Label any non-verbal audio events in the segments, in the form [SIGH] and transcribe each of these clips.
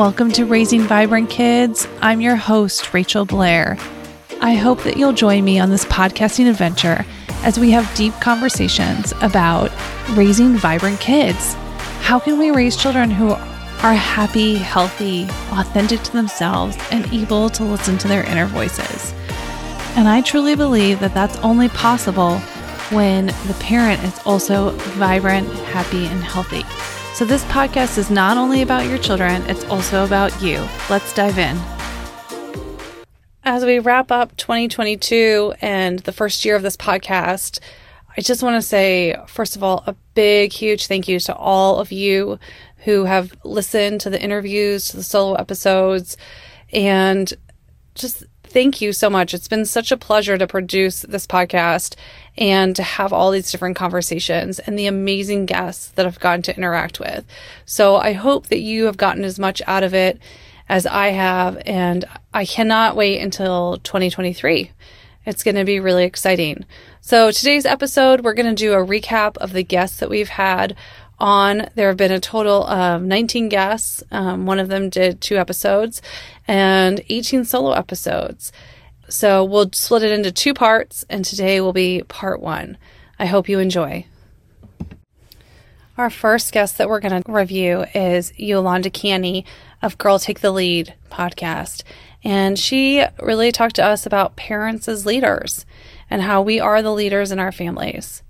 Welcome to Raising Vibrant Kids. I'm your host, Rachael Blair. I hope that you'll join me on this podcasting adventure as we have deep conversations about raising vibrant kids. How can we raise children who are happy, healthy, authentic to themselves, and able to listen to their inner voices? And I truly believe that that's only possible when the parent is also vibrant, happy, and healthy. So, this podcast is not only about your children, it's also about you. Let's dive in. As we wrap up 2022 and the first year of this podcast, I just want to say, first of all, a big, huge thank you to all of you who have listened to the interviews, to the solo episodes, and just thank you so much. It's been such a pleasure to produce this podcast and to have all these different conversations and the amazing guests that I've gotten to interact with. So I hope that you have gotten as much out of it as I have. And I cannot wait until 2023. It's going to be really exciting. So today's episode, we're going to do a recap of the guests that we've had on. There have been a total of 19 guests. Um, one of them did two episodes and 18 solo episodes. So we'll split it into two parts, and today will be part one. I hope you enjoy. Our first guest that we're going to review is Yolanda Canny of Girl Take the Lead podcast. And she really talked to us about parents as leaders and how we are the leaders in our families.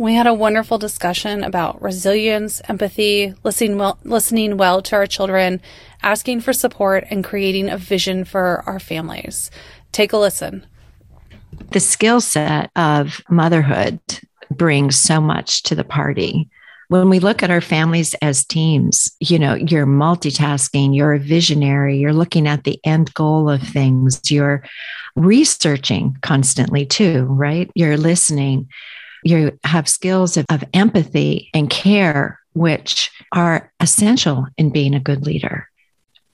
We had a wonderful discussion about resilience, empathy, listening well, listening well to our children, asking for support, and creating a vision for our families. Take a listen. The skill set of motherhood brings so much to the party. When we look at our families as teams, you know, you're multitasking, you're a visionary, you're looking at the end goal of things, you're researching constantly too, right? You're listening you have skills of, of empathy and care, which are essential in being a good leader.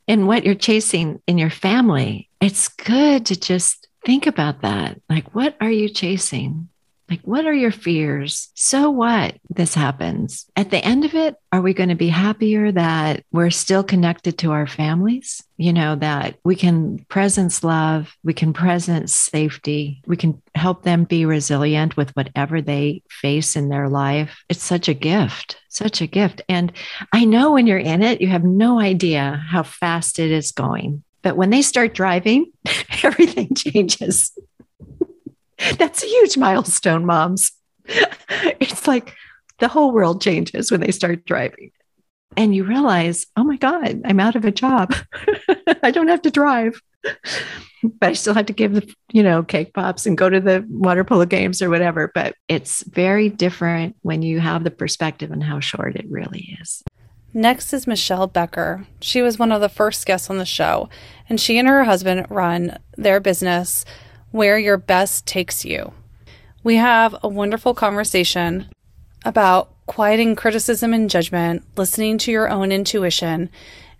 And what you're chasing in your family, it's good to just think about that. Like, what are you chasing? Like, what are your fears? So what this happens? At the end of it, are we going to be happier that we're still connected to our families? You know, that we can presence love, we can presence safety, we can help them be resilient with whatever they face in their life. It's such a gift, such a gift. And I know when you're in it, you have no idea how fast it is going. But when they start driving, [LAUGHS] everything [LAUGHS] changes. [LAUGHS] That's a huge milestone, moms. [LAUGHS] It's like the whole world changes when they start driving. And you realize, oh my God, I'm out of a job. [LAUGHS] I don't have to drive. But I still have to give the, you know, cake pops and go to the water polo games or whatever. But it's very different when you have the perspective on how short it really is. Next is Michelle Becker. She was one of the first guests on the show, and she and her husband run their business where your best takes you. We have a wonderful conversation about quieting criticism and judgment, listening to your own intuition,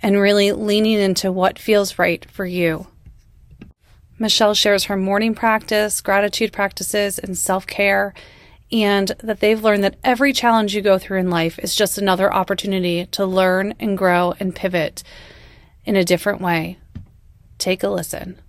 and really leaning into what feels right for you. Michelle shares her morning practice, gratitude practices, and self care, and that they've learned that every challenge you go through in life is just another opportunity to learn and grow and pivot in a different way. Take a listen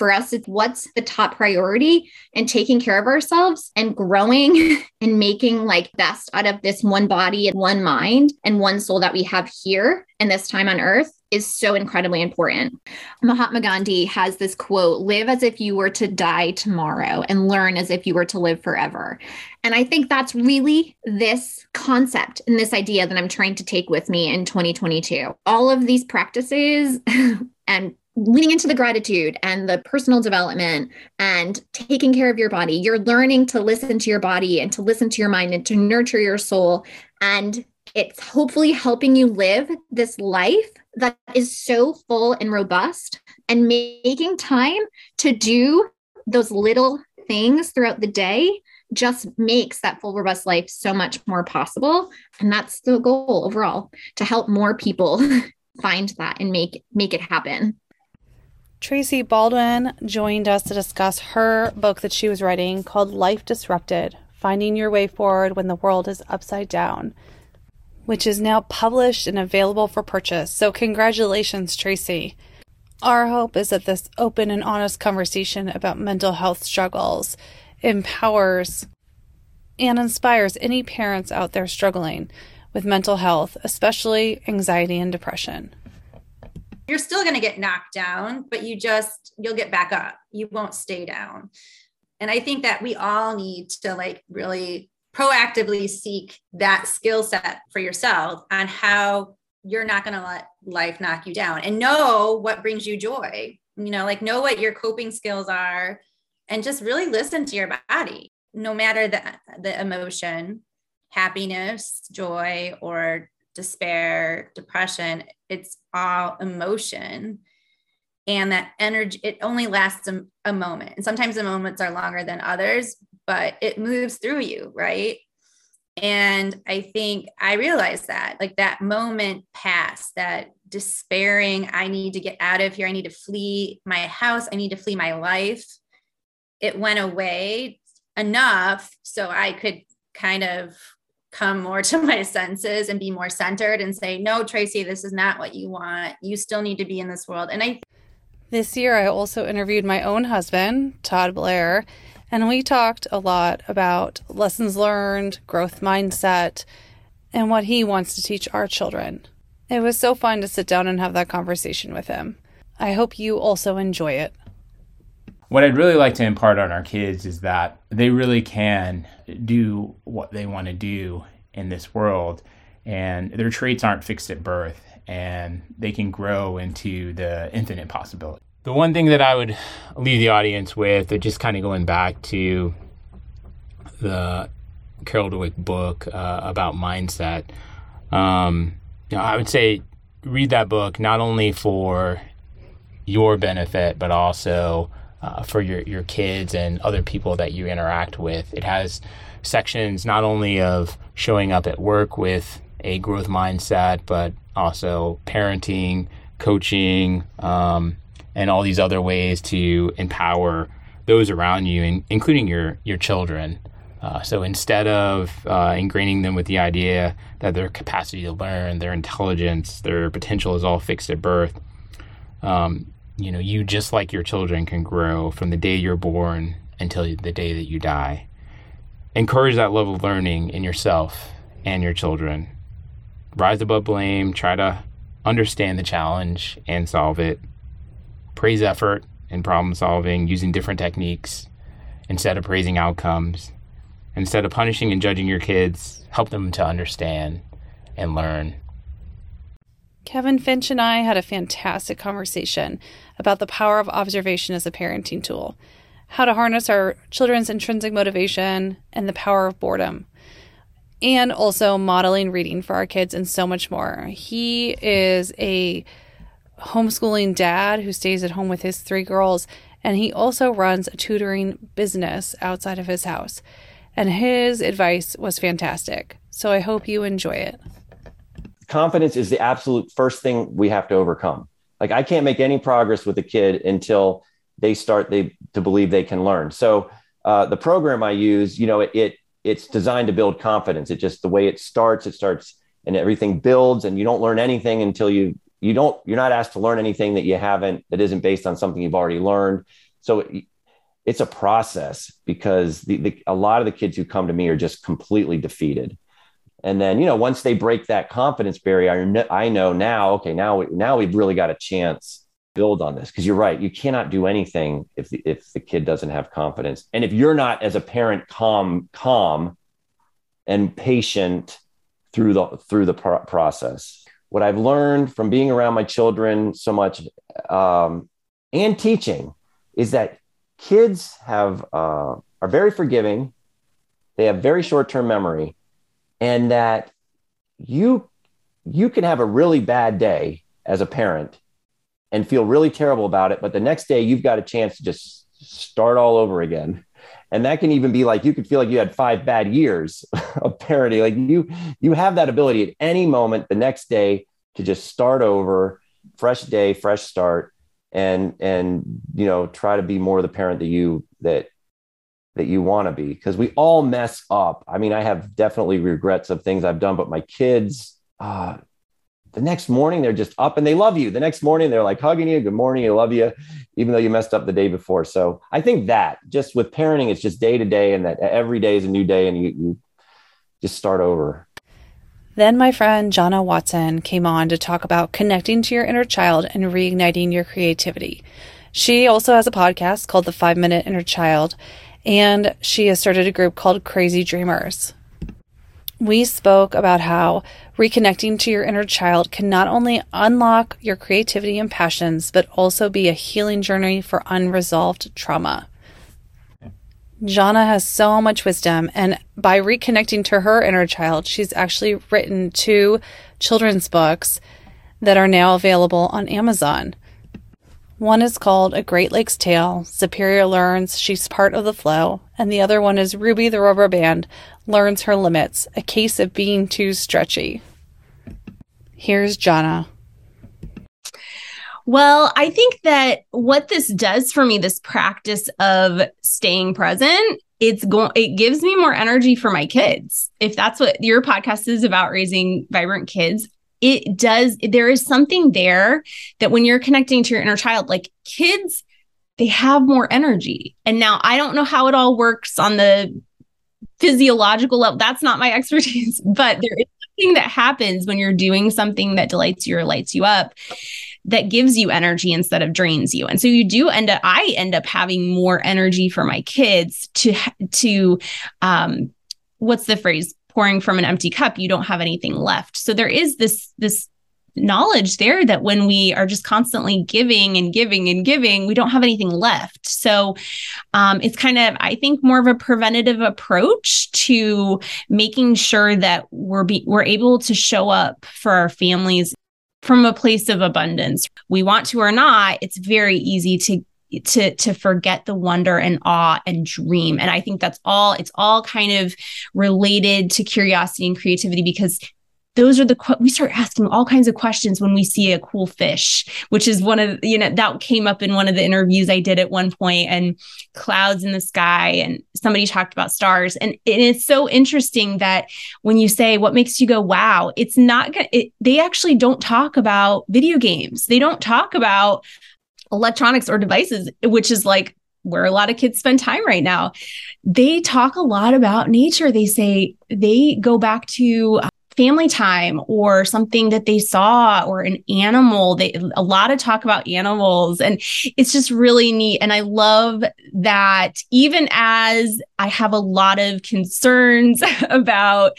for us, it's what's the top priority and taking care of ourselves and growing [LAUGHS] and making like best out of this one body and one mind and one soul that we have here and this time on earth is so incredibly important. Mahatma Gandhi has this quote live as if you were to die tomorrow and learn as if you were to live forever. And I think that's really this concept and this idea that I'm trying to take with me in 2022. All of these practices [LAUGHS] and leaning into the gratitude and the personal development and taking care of your body. You're learning to listen to your body and to listen to your mind and to nurture your soul. And it's hopefully helping you live this life that is so full and robust and making time to do those little things throughout the day just makes that full robust life so much more possible and that's the goal overall to help more people [LAUGHS] find that and make make it happen Tracy Baldwin joined us to discuss her book that she was writing called Life Disrupted Finding Your Way Forward When the World is Upside Down. which is now published and available for purchase. So, congratulations, Tracy. Our hope is that this open and honest conversation about mental health struggles empowers and inspires any parents out there struggling with mental health, especially anxiety and depression. You're still going to get knocked down, but you just, you'll get back up. You won't stay down. And I think that we all need to like really proactively seek that skill set for yourself on how you're not going to let life knock you down and know what brings you joy. You know, like know what your coping skills are and just really listen to your body no matter the the emotion happiness joy or despair depression it's all emotion. And that energy it only lasts a, a moment. And sometimes the moments are longer than others but it moves through you right? And i think i realized that like that moment passed that despairing i need to get out of here i need to flee my house i need to flee my life it went away enough so I could kind of come more to [LAUGHS] my senses and be more centered and say, no, Tracy, this is not what you want. You still need to be in this world. And I, this year, I also interviewed my own husband, Todd Blair, and we talked a lot about lessons learned, growth mindset, and what he wants to teach our children. It was so fun to sit down and have that conversation with him. I hope you also enjoy it what I'd really like to impart on our kids is that they really can do what they want to do in this world, and their traits aren't fixed at birth, and they can grow into the infinite possibility. The one thing that I would leave the audience with, just kind of going back to the Carol Dweck book uh, about mindset, um, I would say read that book not only for your benefit, but also uh, for your, your kids and other people that you interact with. It has sections not only of showing up at work with a growth mindset, but also parenting, coaching, um, and all these other ways to empower those around you, including your your children. Uh, so instead of uh, ingraining them with the idea that their capacity to learn, their intelligence, their potential is all fixed at birth, um, you know, you just like your children can grow from the day you're born until the day that you die. Encourage that level of learning in yourself and your children. Rise above blame, try to understand the challenge and solve it. Praise effort in problem solving using different techniques instead of praising outcomes. Instead of punishing and judging your kids, help them to understand and learn Kevin Finch and I had a fantastic conversation about the power of observation as a parenting tool, how to harness our children's intrinsic motivation, and the power of boredom, and also modeling reading for our kids and so much more. He is a homeschooling dad who stays at home with his three girls, and he also runs a tutoring business outside of his house. And his advice was fantastic. So I hope you enjoy it confidence is the absolute first thing we have to overcome. Like I can't make any progress with a kid until they start they to believe they can learn. So uh, the program I use, you know, it, it it's designed to build confidence. It just the way it starts, it starts and everything builds, and you don't learn anything until you you don't you're not asked to learn anything that you haven't that isn't based on something you've already learned. So it, it's a process because the, the, a lot of the kids who come to me are just completely defeated and then, you know, once they break that confidence barrier, I know now, okay, now, now we've really got a chance build on this. Because you're right you cannot do anything if the, if the kid doesn't have confidence. And if you're not as a parent calm calm and patient through the through the pro- process. What i've learned from being around my children so much um, and teaching is that kids have uh, are very forgiving. They have very short-term memory and that you you can have a really bad day as a parent and feel really terrible about it but the next day you've got a chance to just start all over again. And that can even be like you could feel like you had five bad years [LAUGHS] of parenting. Like you you have that ability at any moment the next day to just start over fresh day fresh start and and you know try to be more the parent that you that that you want to be because we all mess up. I mean, I have definitely regrets of things I've done, but my kids uh, the next morning they're just up and they love you. The next morning they're like hugging you, good morning, I love you, even though you messed up the day before. So I think that just with parenting, it's just day to day, and that every day is a new day, and you, you just start over. Then my friend Jonna Watson came on to talk about connecting to your inner child and reigniting your creativity. She also has a podcast called The Five Minute Inner Child, and she has started a group called Crazy Dreamers. We spoke about how reconnecting to your inner child can not only unlock your creativity and passions, but also be a healing journey for unresolved trauma. Jonna has so much wisdom, and by reconnecting to her inner child, she's actually written two children's books that are now available on Amazon. One is called A Great Lake's Tale Superior Learns She's Part of the Flow, and the other one is Ruby the Rubber Band Learns Her Limits A Case of Being Too Stretchy. Here's Jonna. Well, I think that what this does for me, this practice of staying present, it's going it gives me more energy for my kids. If that's what your podcast is about raising vibrant kids, it does there is something there that when you're connecting to your inner child, like kids they have more energy. And now I don't know how it all works on the physiological level. That's not my [LAUGHS] expertise, but there is something that happens when you're doing something that delights you or lights you up that gives you energy instead of drains you. And so you do end up I end up having more energy for my kids to to um what's the phrase pouring from an empty cup you don't have anything left. So there is this this knowledge there that when we are just constantly giving and giving and giving, we don't have anything left. So um, it's kind of, I think, more of a preventative approach to making sure that we're be, we're able to show up for our families from a place of abundance. We want to or not, it's very easy to to to forget the wonder and awe and dream. And i think that's all it's all kind of related to curiosity and creativity because those are the we start asking all kinds of questions when we see a cool fish which is one of you know that came up in one of the interviews i did at one point and clouds in the sky and somebody talked about stars. And, and it's so interesting that when you say what makes you go wow? It's not it, they actually don't talk about video games. They don't talk about electronics or devices which is like where a lot of kids spend time right now. They talk a lot about nature. They say they go back to family time or something that they saw or an animal. They a lot of talk about animals and it's just really neat and i love that even as i have a lot of concerns [LAUGHS] about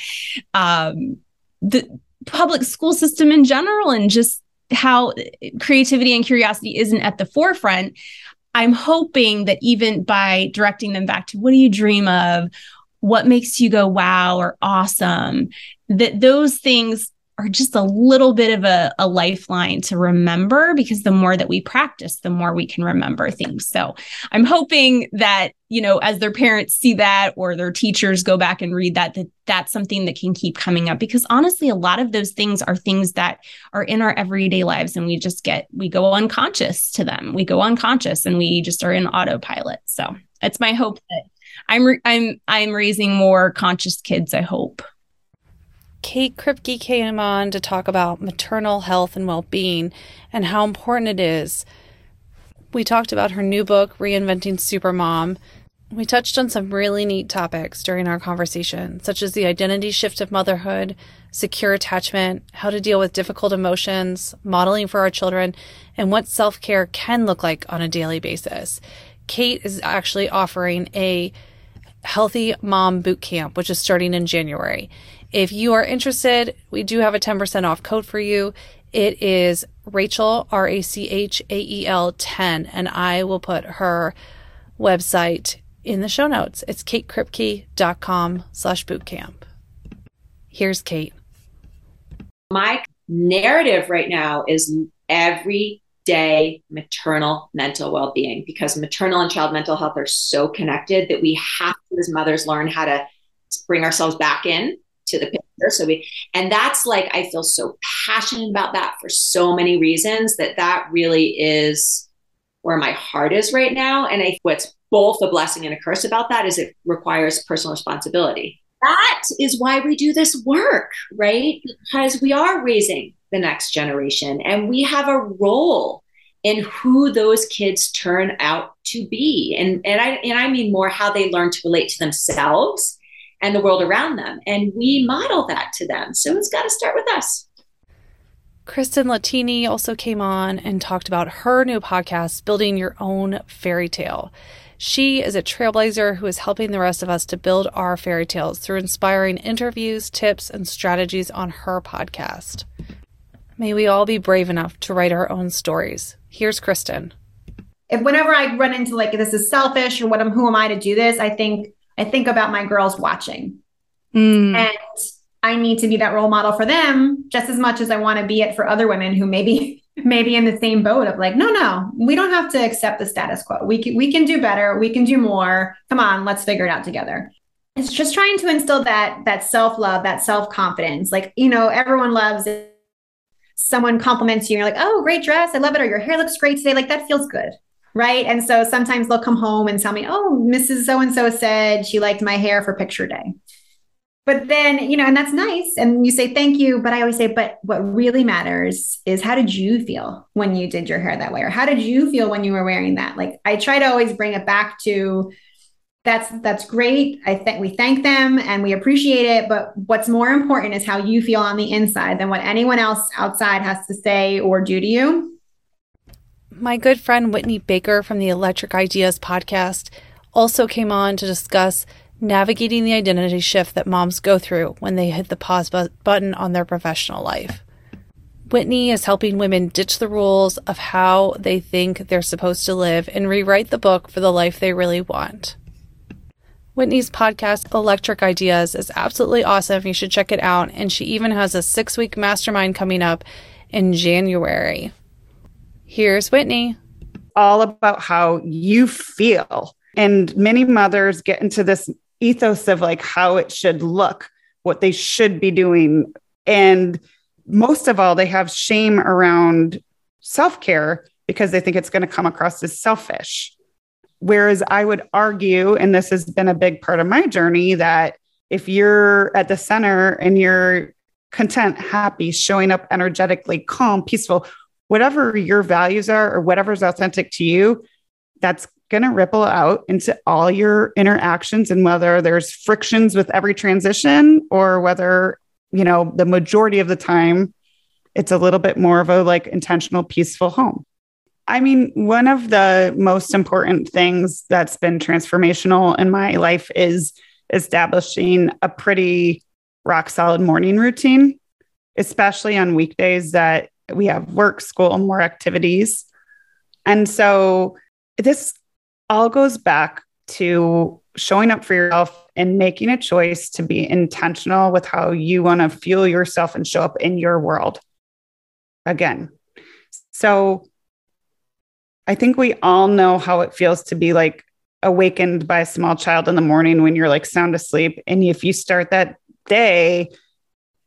um, the public school system in general and just how creativity and curiosity isn't at the forefront i'm hoping that even by directing them back to what do you dream of? What makes you go wow or awesome? that those things are just a little bit of a, a, lifeline to remember because the more that we practice, the more we can remember things. So I'm hoping that, you know, as their parents see that or their teachers go back and read that, that that's something that can keep coming up because honestly, a lot of those things are things that are in our everyday lives and we just get, we go unconscious to them. We go unconscious and we just are in autopilot. So it's my hope that I'm, I'm, I'm raising more conscious kids, I hope. Kate Kripke came on to talk about maternal health and well being and how important it is. We talked about her new book, Reinventing Supermom. We touched on some really neat topics during our conversation, such as the identity shift of motherhood, secure attachment, how to deal with difficult emotions, modeling for our children, and what self care can look like on a daily basis. Kate is actually offering a healthy mom boot camp, which is starting in January. If you are interested, we do have a 10% off code for you. It is Rachel, R A C H A E L 10, and I will put her website in the show notes. It's katekripke.com slash bootcamp. Here's Kate. My narrative right now is everyday maternal mental well-being because maternal and child mental health are so connected that we have to as mothers learn how to bring ourselves back in to the picture. So we, and that's like, I feel so passionate about that for so many reasons that that really is where my heart is right now. And I, what's both a blessing and a curse about that is it requires personal responsibility. that is why we do this work, right? Because we are raising the next generation and we have a role in who those kids turn out to be. And, and, I, and I mean more how they learn to relate to themselves and the world around them. And we model that to them. So it's got to start with us. Kristen Lettini also came on and talked about her new podcast, Building Your Own Fairy Tale. She is a trailblazer who is helping the rest of us to build our fairy tales through inspiring interviews, tips, and strategies on her podcast. May we all be brave enough to write our own stories. Here's Kristen. If whenever I run into like this is selfish or what am who am I to do this, I think I think about my girls watching. Mm. And I need to be that role model for them just as much as I want to be it for other women who maybe [LAUGHS] maybe in the same boat of like, no, no, we don't have to accept the status quo. We can, we can do better. We can do more. Come on, let's figure it out together. It's just trying to instill that that self love, that self confidence. Like you know, everyone loves it. Someone compliments you, and you're like, "Oh, great dress! I love it." Or your hair looks great today. Like that feels good, right? And so sometimes they'll come home and tell me, "Oh, Mrs. So and So said she liked my hair for picture day." but then you know and that's nice and you say thank you but i always say but what really matters is how did you feel when you did your hair that way or how did you feel when you were wearing that like i try to always bring it back to that's that's great i think we thank them and we appreciate it but what's more important is how you feel on the inside than what anyone else outside has to say or do to you my good friend whitney baker from the electric ideas podcast also came on to discuss navigating the identity shift that moms go through when they hit the pause bu- button on their professional life. Whitney is helping women ditch the rules of how they think they're supposed to live and rewrite the book for the life they really want. Whitney's podcast, Electric Ideas, is absolutely awesome. You should check it out. And she even has a six week mastermind coming up in January. Here's Whitney. All about how you feel. And many mothers get into this ethos of like how it should look, what they should be doing. And most of all, they have shame around self care because they think it's going to come across as selfish. Whereas I would argue, and this has been a big part of my journey, that if you're at the center and you're content, happy, showing up energetically, calm, peaceful, whatever your values are or whatever's authentic to you, that's going to ripple out into all your interactions and whether there's frictions with every transition or whether, you know, the majority of the time it's a little bit more of a like intentional, peaceful home. I mean, one of the most important things that's been transformational in my life is establishing a pretty rock solid morning routine, especially on weekdays that we have work, school, and more activities. And so this all goes back to showing up for yourself and making a choice to be intentional with how you want to fuel yourself and show up in your world. Again, so I think we all know how it feels to be like awakened by a small child in the morning when you're like sound asleep. And if you start that day,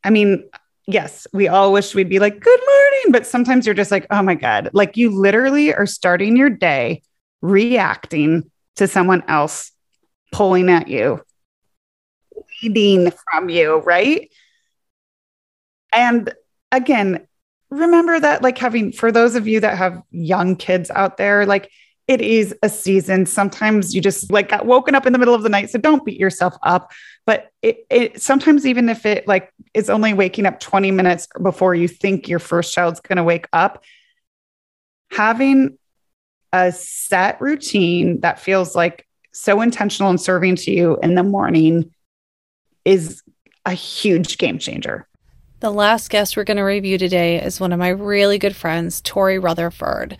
I mean, yes, we all wish we'd be like, good morning, but sometimes you're just like, oh my God, like you literally are starting your day reacting to someone else pulling at you, leading from you, right? And again, remember that, like, having for those of you that have young kids out there, like, it is a season. Sometimes you just like got woken up in the middle of the night. So don't beat yourself up. But it, it sometimes, even if it like is only waking up 20 minutes before you think your first child's going to wake up, having a set routine that feels like so intentional and serving to you in the morning is a huge game changer. The last guest we're going to review today is one of my really good friends, Tori Rutherford.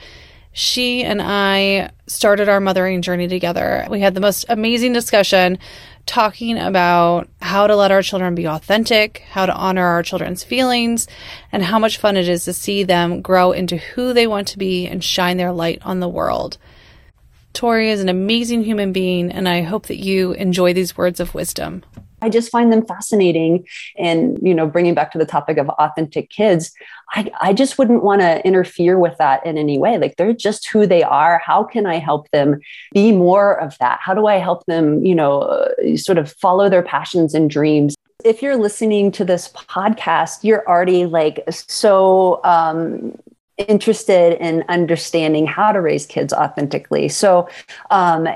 She and I started our mothering journey together. We had the most amazing discussion talking about how to let our children be authentic, how to honor our children's feelings, and how much fun it is to see them grow into who they want to be and shine their light on the world. Tori is an amazing human being, and I hope that you enjoy these words of wisdom. I just find them fascinating. And, you know, bringing back to the topic of authentic kids, I, I just wouldn't want to interfere with that in any way. Like they're just who they are. How can I help them be more of that? How do I help them, you know, uh, sort of follow their passions and dreams? If you're listening to this podcast, you're already like so um, interested in understanding how to raise kids authentically. So, um,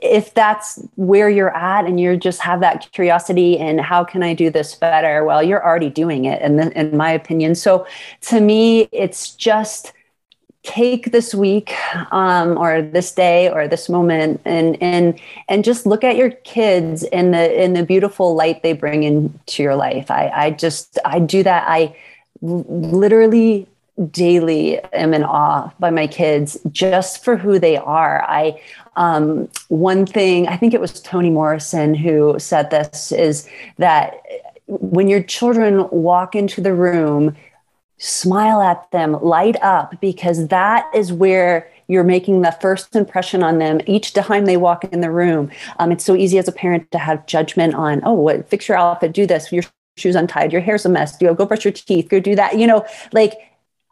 if that's where you're at and you just have that curiosity and how can I do this better? Well, you're already doing it, in, the, in my opinion. So, to me, it's just take this week um, or this day or this moment and and and just look at your kids in the in the beautiful light they bring into your life i i just i do that i literally daily am in awe by my kids just for who they are. I um, one thing I think it was Toni Morrison who said this is that when your children walk into the room, smile at them, light up because that is where you're making the first impression on them each time they walk in the room. Um, it's so easy as a parent to have judgment on, oh, what, fix your outfit, do this, your shoes untied, your hair's a mess, do go brush your teeth, go do that. You know, like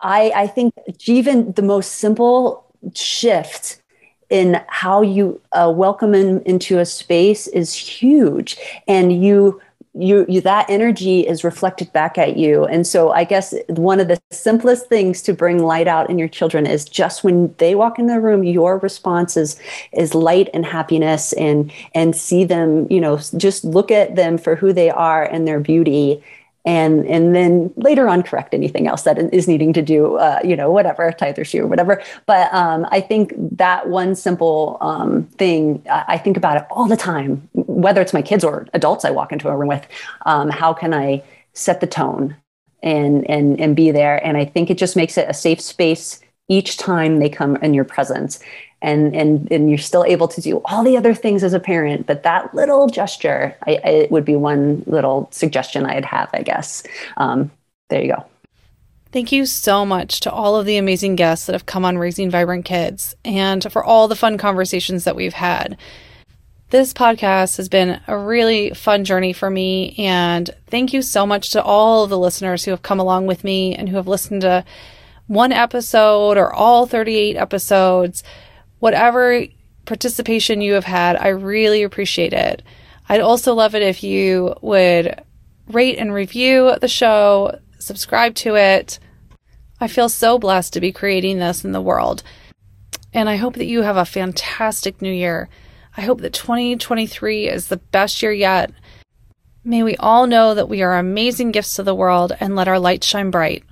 I, I think even the most simple shift in how you uh, welcome in, into a space is huge. And you you, you that energy is reflected back at you. And so i guess one of the simplest things to bring light out in your children is just when they walk in the room your response is is light and happiness and and see them you know just look at them for who they are and their beauty and and then later on correct anything else that is needing to do uh, you know whatever tie shoe or whatever. But um, i think that one simple um, thing i think about it all the time whether it's my kids or adults i walk into a room with um, how can i set the tone and and and be there? And i think it just makes it a safe space each time they come in your presence and and and you're still able to do all the other things as a parent but that little gesture I, it would be one little suggestion i'd have i guess um, there you go Thank you so much to all of the amazing guests that have come on Raising Vibrant Kids and for all the fun conversations that we've had. This podcast has been a really fun journey for me. And thank you so much to all of the listeners who have come along with me and who have listened to one episode or all 38 episodes whatever participation you have had, I really appreciate it. I'd also love it if you would rate and review the show, subscribe to it. I feel so blessed to be creating this in the world. And I hope that you have a fantastic new year. I hope that 2023 is the best year yet. May we all know that we are amazing gifts to the world and let our light shine bright.